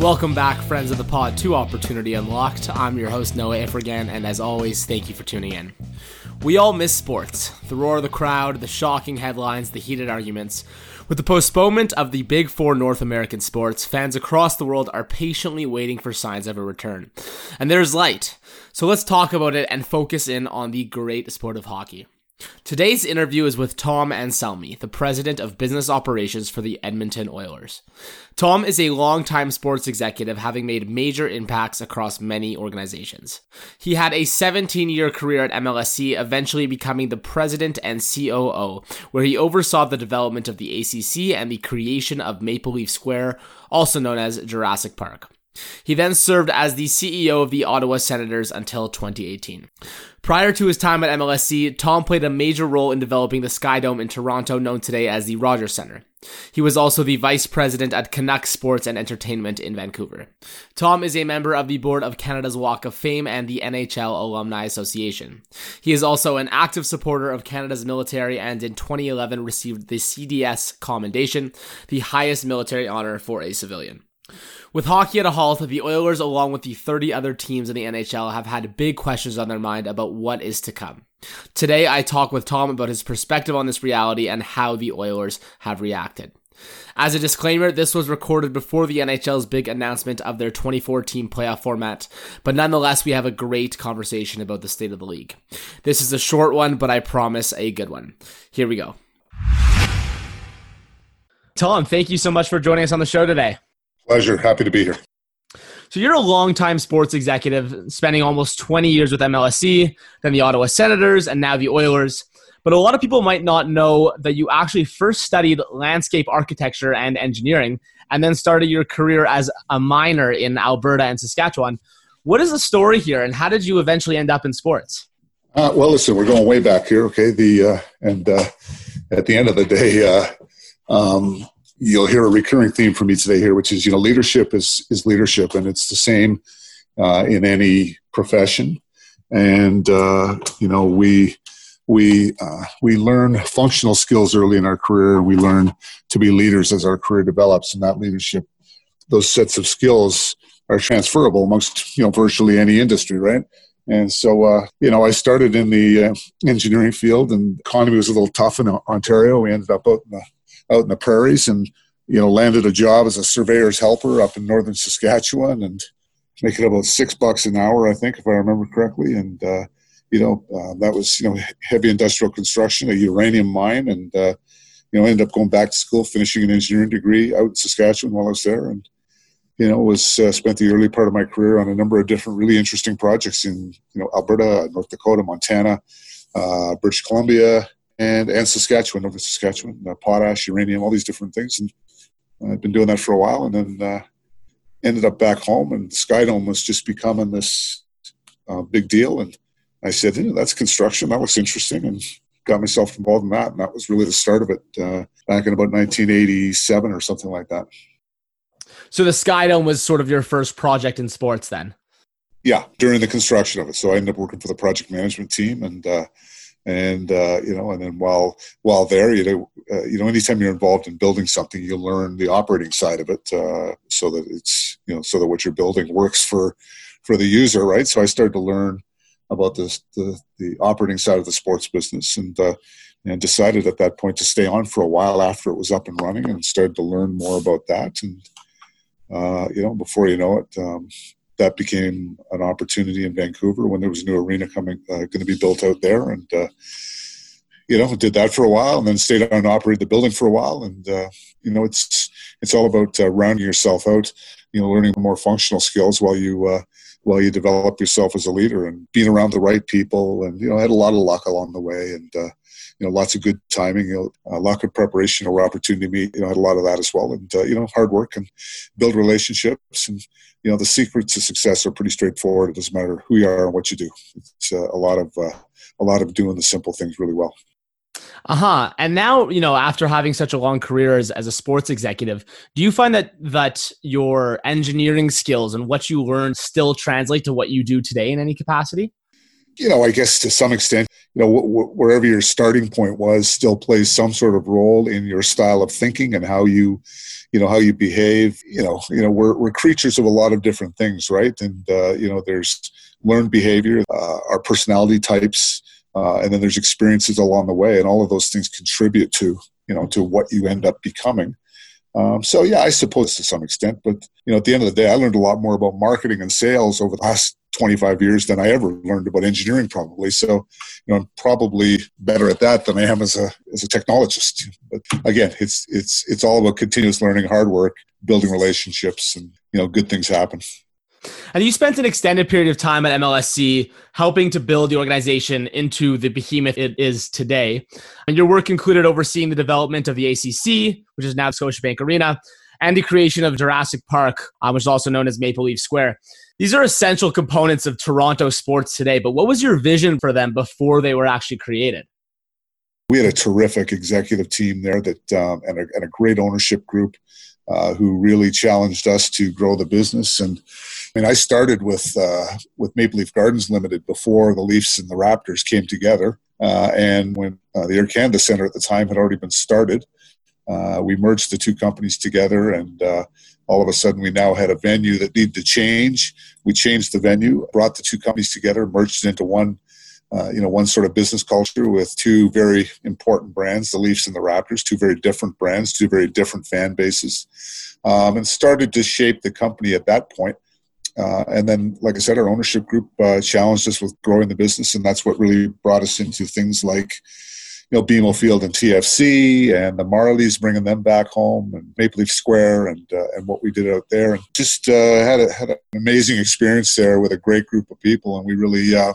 Welcome back, friends of the pod, to Opportunity Unlocked. I'm your host, Noah Ifrigan, and as always, thank you for tuning in. We all miss sports the roar of the crowd, the shocking headlines, the heated arguments. With the postponement of the big four North American sports, fans across the world are patiently waiting for signs of a return. And there's light. So let's talk about it and focus in on the great sport of hockey. Today's interview is with Tom Anselmi, the president of business operations for the Edmonton Oilers. Tom is a longtime sports executive, having made major impacts across many organizations. He had a 17 year career at MLSE, eventually becoming the president and COO, where he oversaw the development of the ACC and the creation of Maple Leaf Square, also known as Jurassic Park. He then served as the CEO of the Ottawa Senators until 2018. Prior to his time at MLSE, Tom played a major role in developing the Sky Dome in Toronto, known today as the Rogers Centre. He was also the vice president at Canucks Sports and Entertainment in Vancouver. Tom is a member of the board of Canada's Walk of Fame and the NHL Alumni Association. He is also an active supporter of Canada's military and in 2011 received the CDS Commendation, the highest military honor for a civilian. With hockey at a halt, the Oilers, along with the 30 other teams in the NHL, have had big questions on their mind about what is to come. Today, I talk with Tom about his perspective on this reality and how the Oilers have reacted. As a disclaimer, this was recorded before the NHL's big announcement of their 24 team playoff format, but nonetheless, we have a great conversation about the state of the league. This is a short one, but I promise a good one. Here we go. Tom, thank you so much for joining us on the show today. Pleasure. Happy to be here. So you're a longtime sports executive, spending almost 20 years with MLSE, then the Ottawa Senators, and now the Oilers. But a lot of people might not know that you actually first studied landscape architecture and engineering, and then started your career as a miner in Alberta and Saskatchewan. What is the story here, and how did you eventually end up in sports? Uh, well, listen, we're going way back here, okay? The uh, and uh, at the end of the day, uh, um, you'll hear a recurring theme from me today here, which is you know leadership is is leadership, and it's the same uh, in any profession. And uh, you know we we uh, we learn functional skills early in our career, and we learn to be leaders as our career develops. And that leadership, those sets of skills are transferable amongst you know virtually any industry, right? And so, uh, you know, I started in the uh, engineering field, and economy was a little tough in Ontario. We ended up out in the out in the prairies and you know landed a job as a surveyor's helper up in northern Saskatchewan and making about six bucks an hour, I think, if I remember correctly. And uh, you know uh, that was you know heavy industrial construction, a uranium mine, and uh, you know ended up going back to school, finishing an engineering degree out in Saskatchewan while I was there, and you know was uh, spent the early part of my career on a number of different really interesting projects in you know Alberta, North Dakota, Montana, uh, British Columbia, and and Saskatchewan, Nova Saskatchewan, uh, potash, uranium, all these different things. And I've been doing that for a while, and then uh, ended up back home, and Skydome was just becoming this uh, big deal. And I said, hey, "That's construction. That looks interesting," and got myself involved in that. And that was really the start of it uh, back in about 1987 or something like that. So the Skydome was sort of your first project in sports, then. Yeah, during the construction of it. So I ended up working for the project management team, and uh, and uh, you know, and then while while there, you know, uh, you know, anytime you're involved in building something, you learn the operating side of it, uh, so that it's you know, so that what you're building works for for the user, right? So I started to learn about this the the operating side of the sports business, and uh, and decided at that point to stay on for a while after it was up and running, and started to learn more about that, and uh, you know, before you know it, um, that became an opportunity in Vancouver when there was a new arena coming, uh, going to be built out there, and uh, you know, did that for a while, and then stayed on and operated the building for a while, and uh, you know, it's it's all about uh, rounding yourself out, you know, learning more functional skills while you uh, while you develop yourself as a leader, and being around the right people, and you know, I had a lot of luck along the way, and uh, you know, lots of good timing, you know, uh, lack of preparation or opportunity meet, you know, had a lot of that as well. And, uh, you know, hard work and build relationships. And, you know, the secrets to success are pretty straightforward. It doesn't matter who you are and what you do. It's uh, a lot of, uh, a lot of doing the simple things really well. Uh huh. And now, you know, after having such a long career as, as a sports executive, do you find that that your engineering skills and what you learned still translate to what you do today in any capacity? You know, I guess to some extent, you know, wherever your starting point was, still plays some sort of role in your style of thinking and how you, you know, how you behave. You know, you know, we're we're creatures of a lot of different things, right? And uh, you know, there's learned behavior, uh, our personality types, uh, and then there's experiences along the way, and all of those things contribute to you know to what you end up becoming. Um, so yeah, I suppose to some extent, but you know, at the end of the day, I learned a lot more about marketing and sales over the last 25 years than I ever learned about engineering, probably. So, you know, I'm probably better at that than I am as a as a technologist. But again, it's it's it's all about continuous learning, hard work, building relationships, and you know, good things happen. And you spent an extended period of time at MLSE helping to build the organization into the behemoth it is today. And your work included overseeing the development of the ACC, which is now Scotiabank Arena, and the creation of Jurassic Park, uh, which is also known as Maple Leaf Square. These are essential components of Toronto sports today, but what was your vision for them before they were actually created? We had a terrific executive team there that, um, and, a, and, a, great ownership group uh, who really challenged us to grow the business. And I mean, I started with uh, with Maple Leaf Gardens Limited before the Leafs and the Raptors came together. Uh, and when uh, the Air Canada Center at the time had already been started, uh, we merged the two companies together, and uh, all of a sudden we now had a venue that needed to change. We changed the venue, brought the two companies together, merged it into one uh, you know, one sort of business culture with two very important brands, the Leafs and the Raptors, two very different brands, two very different fan bases, um, and started to shape the company at that point. Uh, and then, like I said, our ownership group uh, challenged us with growing the business, and that's what really brought us into things like, you know, BMO Field and TFC, and the Marlies, bringing them back home, and Maple Leaf Square, and uh, and what we did out there, and just uh, had a, had an amazing experience there with a great group of people, and we really uh,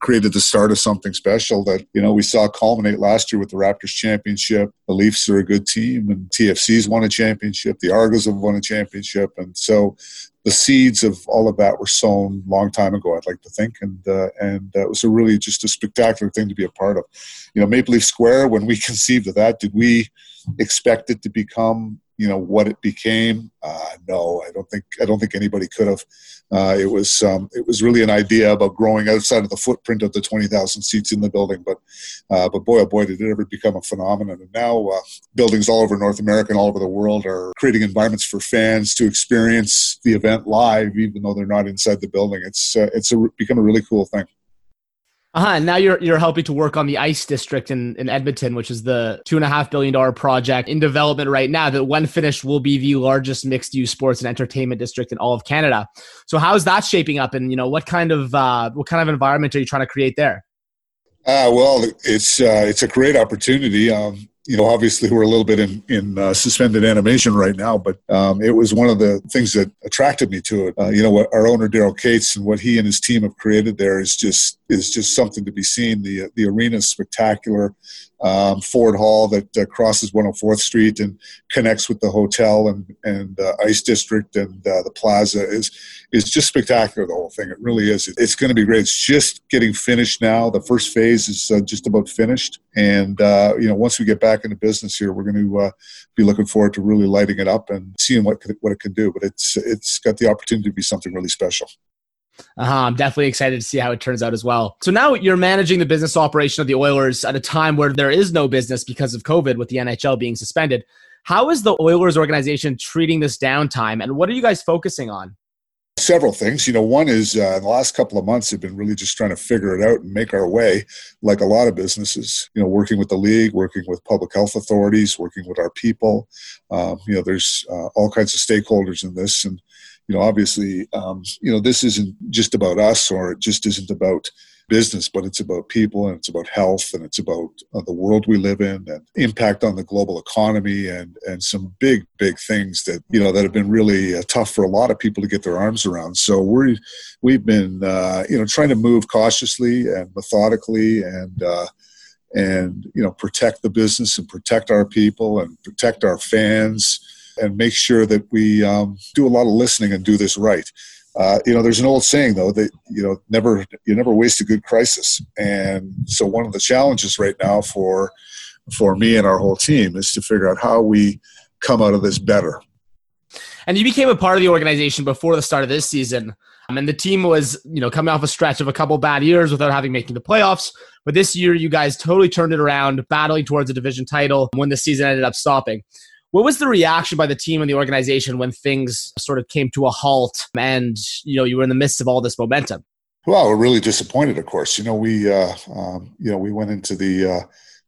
created the start of something special that you know we saw culminate last year with the Raptors championship. The Leafs are a good team, and TFC's won a championship. The Argos have won a championship, and so the seeds of all of that were sown long time ago. I'd like to think, and uh, and uh, it was a really just a spectacular thing to be a part of. You know, Maple Leaf Square. When we conceived of that, did we expect it to become you know what it became. Uh, no i don't think i don't think anybody could have. Uh, it was um, it was really an idea about growing outside of the footprint of the 20,000 seats in the building but uh, but boy oh boy did it ever become a phenomenon. And now uh, buildings all over North America and all over the world are creating environments for fans to experience the event live even though they're not inside the building. It's uh, it's a, become a really cool thing uh-huh. And now you're you're helping to work on the Ice District in, in Edmonton, which is the two and a half billion dollar project in development right now. That when finished will be the largest mixed use sports and entertainment district in all of Canada. So how's that shaping up? And you know what kind of uh, what kind of environment are you trying to create there? Uh, well, it's uh, it's a great opportunity. Um, you know, obviously we're a little bit in, in uh, suspended animation right now, but um, it was one of the things that attracted me to it. Uh, you know, what our owner Daryl Katz and what he and his team have created there is just is just something to be seen. The the arena is spectacular um, Ford Hall that uh, crosses 104th Street and connects with the hotel and and uh, Ice District and uh, the plaza is is just spectacular. The whole thing, it really is. It's going to be great. It's just getting finished now. The first phase is uh, just about finished, and uh, you know once we get back into business here, we're going to uh, be looking forward to really lighting it up and seeing what what it can do. But it's it's got the opportunity to be something really special. Uh-huh. I'm definitely excited to see how it turns out as well. So now you're managing the business operation of the Oilers at a time where there is no business because of COVID with the NHL being suspended. How is the Oilers organization treating this downtime and what are you guys focusing on? Several things. You know, one is uh, the last couple of months, have been really just trying to figure it out and make our way, like a lot of businesses. You know, working with the league, working with public health authorities, working with our people. Um, you know, there's uh, all kinds of stakeholders in this, and you know, obviously, um, you know, this isn't just about us or it just isn't about business, but it's about people and it's about health and it's about uh, the world we live in and impact on the global economy and, and some big, big things that, you know, that have been really uh, tough for a lot of people to get their arms around. So we we've been, uh, you know, trying to move cautiously and methodically and, uh, and, you know, protect the business and protect our people and protect our fans and make sure that we um, do a lot of listening and do this right. Uh, you know, there's an old saying though that you know never you never waste a good crisis, and so one of the challenges right now for for me and our whole team is to figure out how we come out of this better. And you became a part of the organization before the start of this season. Um, and the team was, you know, coming off a stretch of a couple bad years without having making the playoffs. But this year, you guys totally turned it around, battling towards a division title when the season ended up stopping. What was the reaction by the team and the organization when things sort of came to a halt and you know you were in the midst of all this momentum? Well, we're really disappointed. Of course, you know we uh, um, you know we went into the uh,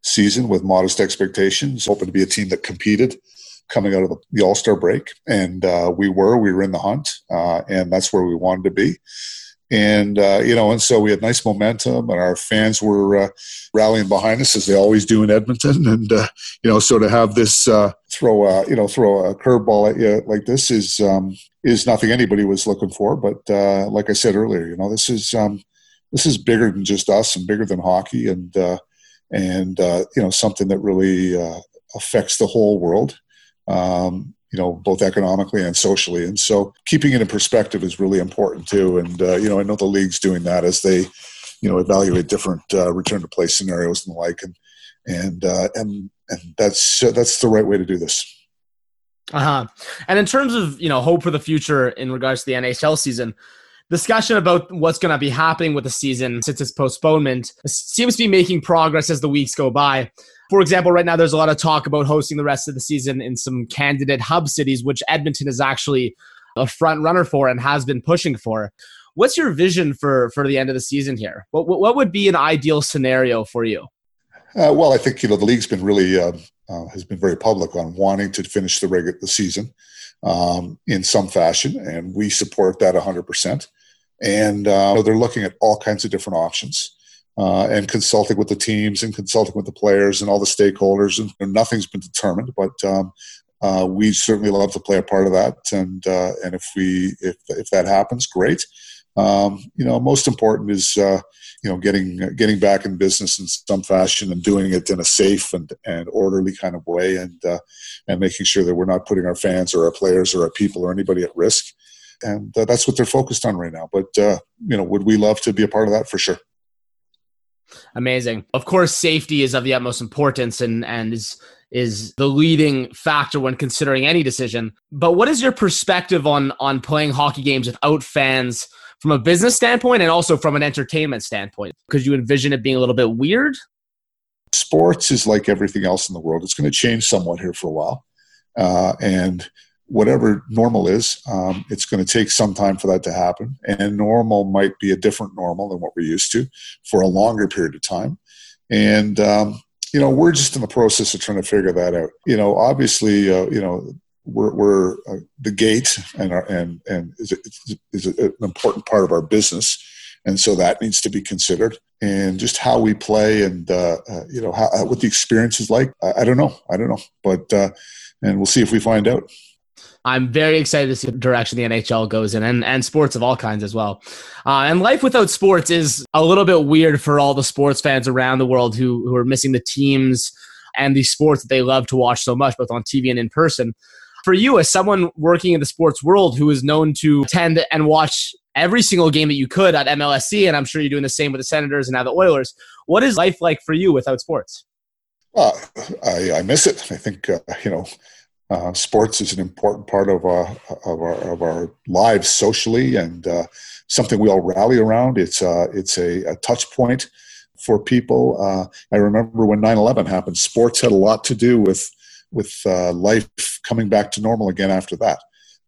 season with modest expectations, hoping to be a team that competed coming out of the, the All Star break, and uh, we were we were in the hunt, uh, and that's where we wanted to be and uh, you know, and so we had nice momentum, and our fans were uh, rallying behind us as they always do in Edmonton. And uh, you know, so to have this uh, throw a you know throw a curveball at you like this is um, is nothing anybody was looking for. But uh, like I said earlier, you know, this is um, this is bigger than just us and bigger than hockey, and uh, and you know something that really affects the whole world. Um, you know, both economically and socially. And so keeping it in perspective is really important too. And, uh, you know, I know the league's doing that as they, you know, evaluate different uh, return to play scenarios and the like. And, and, uh, and, and that's, that's the right way to do this. Uh huh. And in terms of, you know, hope for the future in regards to the NHL season, discussion about what's going to be happening with the season since its postponement seems to be making progress as the weeks go by. For example, right now there's a lot of talk about hosting the rest of the season in some candidate hub cities, which Edmonton is actually a front runner for and has been pushing for. What's your vision for for the end of the season here? What what would be an ideal scenario for you? Uh, well, I think you know the league's been really uh, uh, has been very public on wanting to finish the regular the season um, in some fashion, and we support that 100. percent And uh, they're looking at all kinds of different options uh, and consulting with the teams and consulting with the players and all the stakeholders. And nothing's been determined, but um, uh, we certainly love to play a part of that. And uh, and if we if if that happens, great. Um, you know, most important is uh, you know getting getting back in business in some fashion and doing it in a safe and, and orderly kind of way, and uh, and making sure that we're not putting our fans or our players or our people or anybody at risk. And uh, that's what they're focused on right now. But you know, would we love to be a part of that for sure? Amazing. Of course, safety is of the utmost importance and and is is the leading factor when considering any decision. But what is your perspective on on playing hockey games without fans from a business standpoint and also from an entertainment standpoint? Could you envision it being a little bit weird? Sports is like everything else in the world. It's going to change somewhat here for a while. Uh, and whatever normal is, um, it's going to take some time for that to happen. And normal might be a different normal than what we're used to for a longer period of time. And, um, you know, we're just in the process of trying to figure that out. You know, obviously, uh, you know, we're, we're uh, the gate and, our, and, and is, an important part of our business. And so that needs to be considered. And just how we play and, uh, uh you know, how, what the experience is like, I, I don't know. I don't know. But, uh, and we'll see if we find out. I'm very excited to see the direction the NHL goes in and, and sports of all kinds as well. Uh, and life without sports is a little bit weird for all the sports fans around the world who, who are missing the teams and the sports that they love to watch so much, both on TV and in person. For you, as someone working in the sports world who is known to attend and watch every single game that you could at MLSE, and I'm sure you're doing the same with the Senators and now the Oilers, what is life like for you without sports? Well, I, I miss it. I think, uh, you know, uh, sports is an important part of, uh, of, our, of our lives socially and uh, something we all rally around. It's, uh, it's a, a, touch point for people. I remember when 9 11 happened, sports had a lot to do with, with life coming back to normal again after that.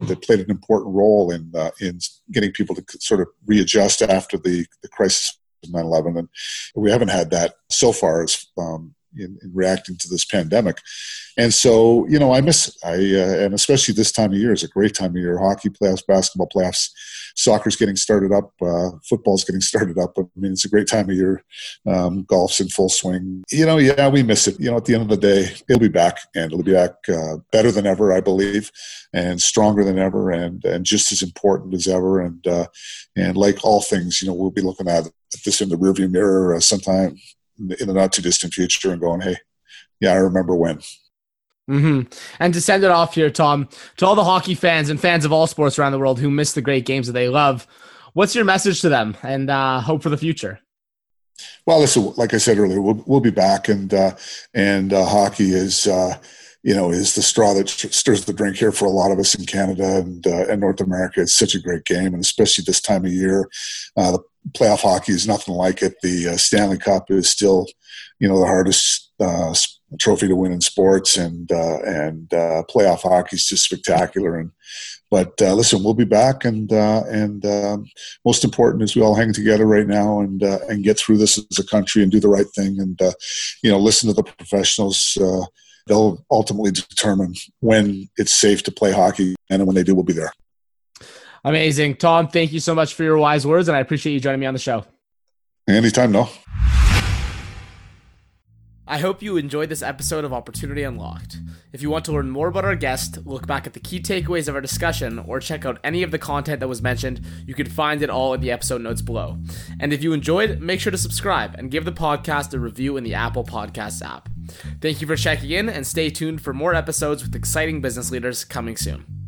They played an important role in, in getting people to sort of readjust after the, the crisis of 9 11. And we haven't had that so far as um, in, in, reacting to this pandemic. And so, you know, I miss it. I uh, and especially this time of year is a great time of year. Hockey playoffs, basketball playoffs, soccer's getting started up, uh, football's getting started up. I mean, it's a great time of year. Um, golf's in full swing. You know, yeah, we miss it. You know, at the end of the day, it'll be back, and it'll be back uh, better than ever, I believe, and stronger than ever, and and just as important as ever. And uh, and like all things, you know, we'll be looking at this in the rearview mirror uh, sometime in the not too distant future and going, hey, yeah, I remember when. Mm-hmm. And to send it off here, Tom, to all the hockey fans and fans of all sports around the world who miss the great games that they love, what's your message to them and uh, hope for the future? Well, listen, like I said earlier, we'll, we'll be back, and uh, and uh, hockey is uh, you know, is the straw that stirs the drink here for a lot of us in Canada and uh, and North America. It's such a great game, and especially this time of year, uh, the playoff hockey is nothing like it. The uh, Stanley Cup is still, you know, the hardest uh, trophy to win in sports, and uh, and uh, playoff hockey is just spectacular. And but uh, listen, we'll be back, and uh, and um, most important is we all hang together right now and and get through this as a country and do the right thing, and you know listen to the professionals. They'll ultimately determine when it's safe to play hockey, and when they do, we'll be there. Amazing, Tom. Thank you so much for your wise words, and I appreciate you joining me on the show. Anytime, Noah. I hope you enjoyed this episode of Opportunity Unlocked. If you want to learn more about our guest, look back at the key takeaways of our discussion, or check out any of the content that was mentioned, you can find it all in the episode notes below. And if you enjoyed, make sure to subscribe and give the podcast a review in the Apple Podcasts app. Thank you for checking in and stay tuned for more episodes with exciting business leaders coming soon.